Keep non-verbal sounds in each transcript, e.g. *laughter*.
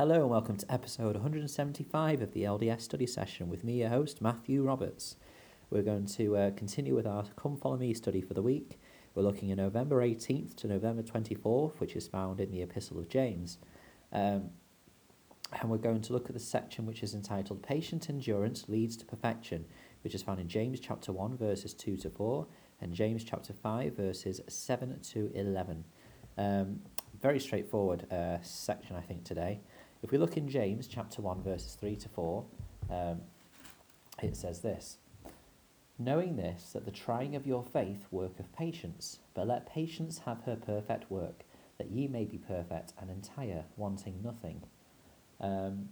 Hello and welcome to episode 175 of the LDS study session with me, your host, Matthew Roberts. We're going to uh, continue with our Come Follow Me study for the week. We're looking at November 18th to November 24th, which is found in the Epistle of James. Um, and we're going to look at the section which is entitled Patient Endurance Leads to Perfection, which is found in James chapter 1, verses 2 to 4, and James chapter 5, verses 7 to 11. Um, very straightforward uh, section, I think, today. If we look in James chapter 1, verses 3 to 4, um, it says this Knowing this, that the trying of your faith worketh patience, but let patience have her perfect work, that ye may be perfect and entire, wanting nothing. Um,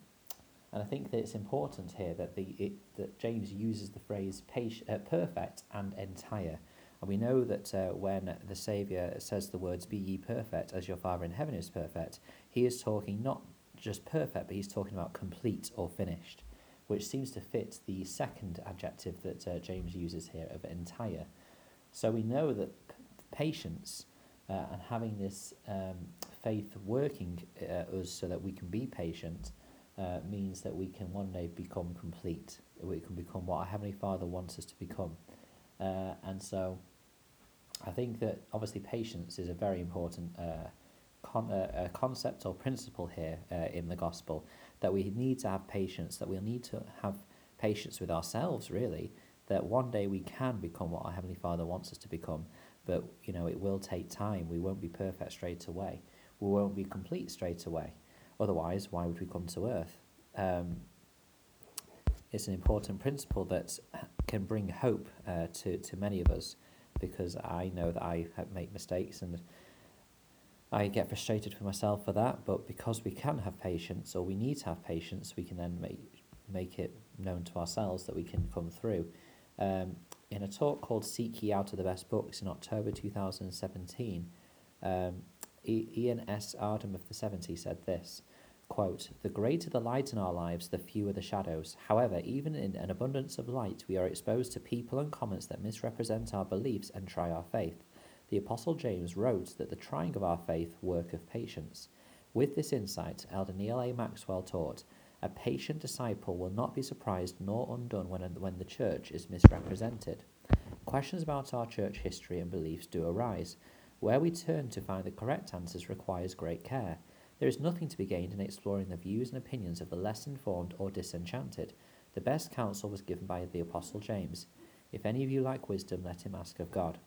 and I think that it's important here that the it, that James uses the phrase patient, uh, perfect and entire. And we know that uh, when the Saviour says the words, Be ye perfect as your Father in heaven is perfect, he is talking not just perfect, but he's talking about complete or finished, which seems to fit the second adjective that uh, James uses here of entire. So we know that patience uh, and having this um, faith working uh, us so that we can be patient uh, means that we can one day become complete. We can become what our Heavenly Father wants us to become. Uh, and so I think that obviously patience is a very important uh, con- uh, concept or principle here uh, in the gospel that we need to have patience, that we'll need to have patience with ourselves, really, that one day we can become what our Heavenly Father wants us to become, but you know it will take time. We won't be perfect straight away. We won't be complete straight away. Otherwise, why would we come to earth? Um, it's an important principle that can bring hope uh, to, to many of us because I know that I make mistakes and I get frustrated for myself for that, but because we can have patience or we need to have patience, we can then make, make it known to ourselves that we can come through. Um, in a talk called Seek Ye Out of the Best Books in October 2017, um, Ian S. Ardern of the 70 said this quote, The greater the light in our lives, the fewer the shadows. However, even in an abundance of light, we are exposed to people and comments that misrepresent our beliefs and try our faith. The Apostle James wrote that the trying of our faith worketh patience. With this insight, Elder Neal A. Maxwell taught, a patient disciple will not be surprised nor undone when, when the church is misrepresented. Questions about our church history and beliefs do arise. Where we turn to find the correct answers requires great care. There is nothing to be gained in exploring the views and opinions of the less informed or disenchanted. The best counsel was given by the Apostle James. If any of you lack wisdom, let him ask of God.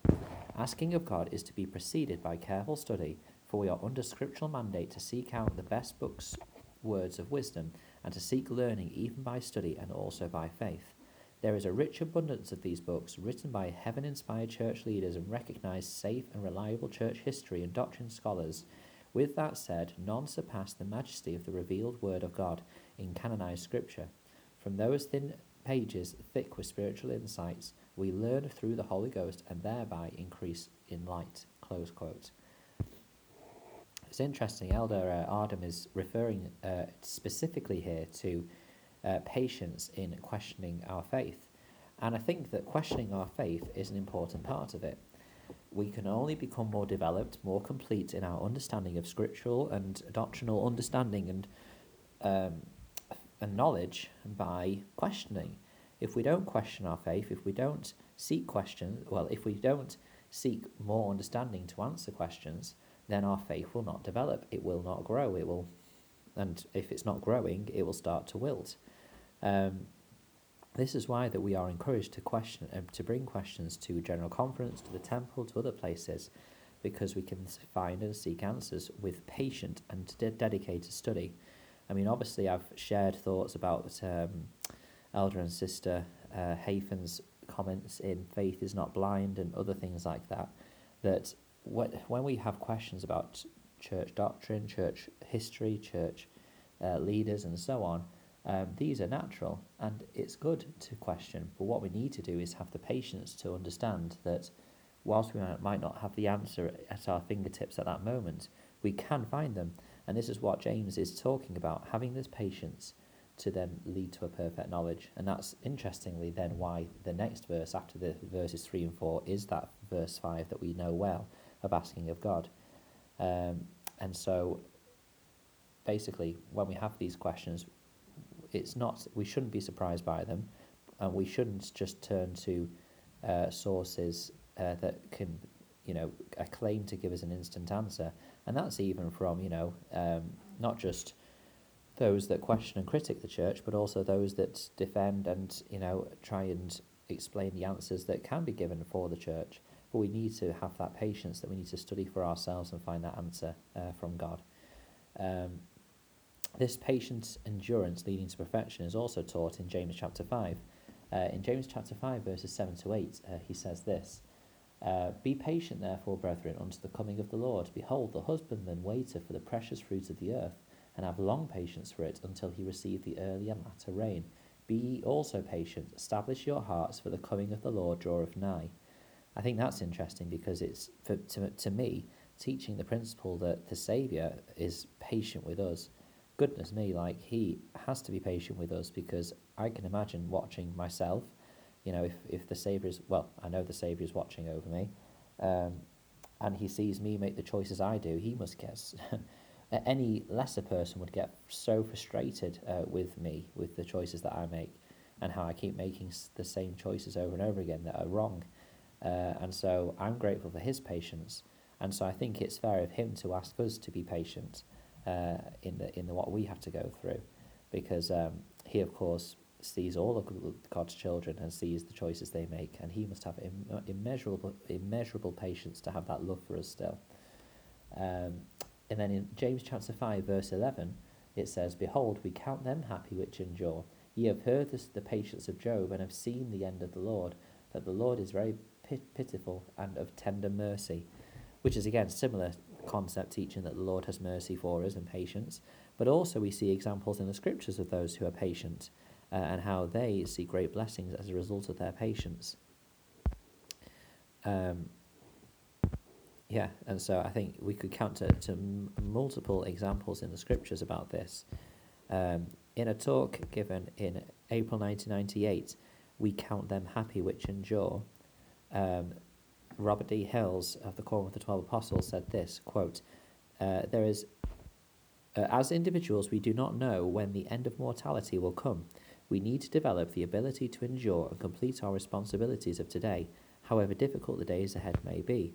Asking of God is to be preceded by careful study, for we are under scriptural mandate to seek out the best books, words of wisdom, and to seek learning even by study and also by faith. There is a rich abundance of these books written by heaven inspired church leaders and recognized safe and reliable church history and doctrine scholars with that said, none surpass the majesty of the revealed Word of God in canonized Scripture. From those thin pages thick with spiritual insights, we learn through the Holy Ghost and thereby increase in light. Close quote. It's interesting, Elder uh, is referring uh, specifically here to uh, patience in questioning our faith. And I think that questioning our faith is an important part of it we can only become more developed, more complete in our understanding of scriptural and doctrinal understanding and um, and knowledge by questioning. If we don't question our faith, if we don't seek questions, well, if we don't seek more understanding to answer questions, then our faith will not develop. It will not grow. It will, and if it's not growing, it will start to wilt. Um, this is why that we are encouraged to question uh, to bring questions to General Conference, to the temple, to other places, because we can find and seek answers with patient and de- dedicated study. I mean, obviously, I've shared thoughts about um, Elder and Sister uh, Hafen's comments in Faith is Not Blind and other things like that. That what, when we have questions about church doctrine, church history, church uh, leaders, and so on, um, these are natural and it's good to question, but what we need to do is have the patience to understand that whilst we might not have the answer at our fingertips at that moment, we can find them. And this is what James is talking about having this patience to then lead to a perfect knowledge. And that's interestingly then why the next verse after the verses 3 and 4 is that verse 5 that we know well of asking of God. Um, and so basically, when we have these questions, it's not we shouldn't be surprised by them, and we shouldn't just turn to uh, sources uh, that can, you know, a claim to give us an instant answer, and that's even from you know um, not just those that question and critic the church, but also those that defend and you know try and explain the answers that can be given for the church. But we need to have that patience that we need to study for ourselves and find that answer uh, from God. Um, this patient endurance leading to perfection is also taught in James chapter 5. Uh, in James chapter 5, verses 7 to 8, uh, he says this uh, Be patient, therefore, brethren, unto the coming of the Lord. Behold, the husbandman waiteth for the precious fruit of the earth, and have long patience for it until he receive the early and latter rain. Be ye also patient, establish your hearts, for the coming of the Lord draweth nigh. I think that's interesting because it's, for, to, to me, teaching the principle that the Saviour is patient with us goodness me, like he has to be patient with us because I can imagine watching myself. You know, if, if the Saviour is, well, I know the Saviour is watching over me, um, and he sees me make the choices I do, he must get. *laughs* any lesser person would get so frustrated uh, with me, with the choices that I make, and how I keep making the same choices over and over again that are wrong. Uh, and so I'm grateful for his patience. And so I think it's fair of him to ask us to be patient uh, in the in the what we have to go through, because um, he of course sees all of God's children and sees the choices they make, and he must have Im- immeasurable immeasurable patience to have that love for us still. Um, and then in James chapter five verse eleven, it says, "Behold, we count them happy which endure. Ye have heard this, the patience of Job, and have seen the end of the Lord, that the Lord is very pit- pitiful and of tender mercy." Which is again similar concept teaching that the Lord has mercy for us and patience, but also we see examples in the scriptures of those who are patient uh, and how they see great blessings as a result of their patience. Um, yeah, and so I think we could count to, to m- multiple examples in the scriptures about this. Um, in a talk given in April 1998, we count them happy which endure. Um, Robert D. Hales of the Quorum of the Twelve Apostles said this quote, uh, There is, uh, as individuals, we do not know when the end of mortality will come. We need to develop the ability to endure and complete our responsibilities of today, however difficult the days ahead may be.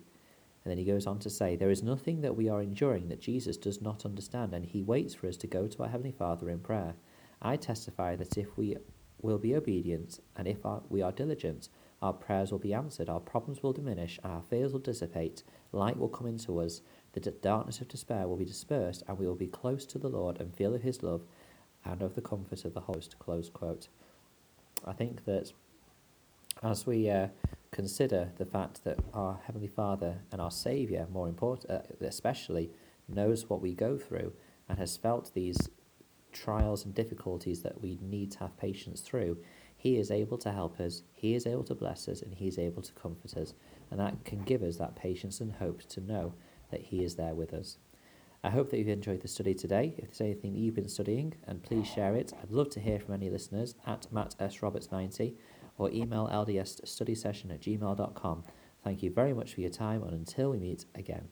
And then he goes on to say, There is nothing that we are enduring that Jesus does not understand, and he waits for us to go to our Heavenly Father in prayer. I testify that if we will be obedient and if our, we are diligent, our prayers will be answered, our problems will diminish, our fears will dissipate, light will come into us, the darkness of despair will be dispersed, and we will be close to the Lord and feel of his love and of the comfort of the host. Close quote. I think that as we uh, consider the fact that our Heavenly Father and our Saviour, more important, uh, especially, knows what we go through and has felt these trials and difficulties that we need to have patience through, he is able to help us, He is able to bless us, and He is able to comfort us. And that can give us that patience and hope to know that He is there with us. I hope that you've enjoyed the study today. If there's anything that you've been studying, and please share it. I'd love to hear from any listeners at Matt S. Roberts90 or email ldsstudysession at gmail.com. Thank you very much for your time, and until we meet again.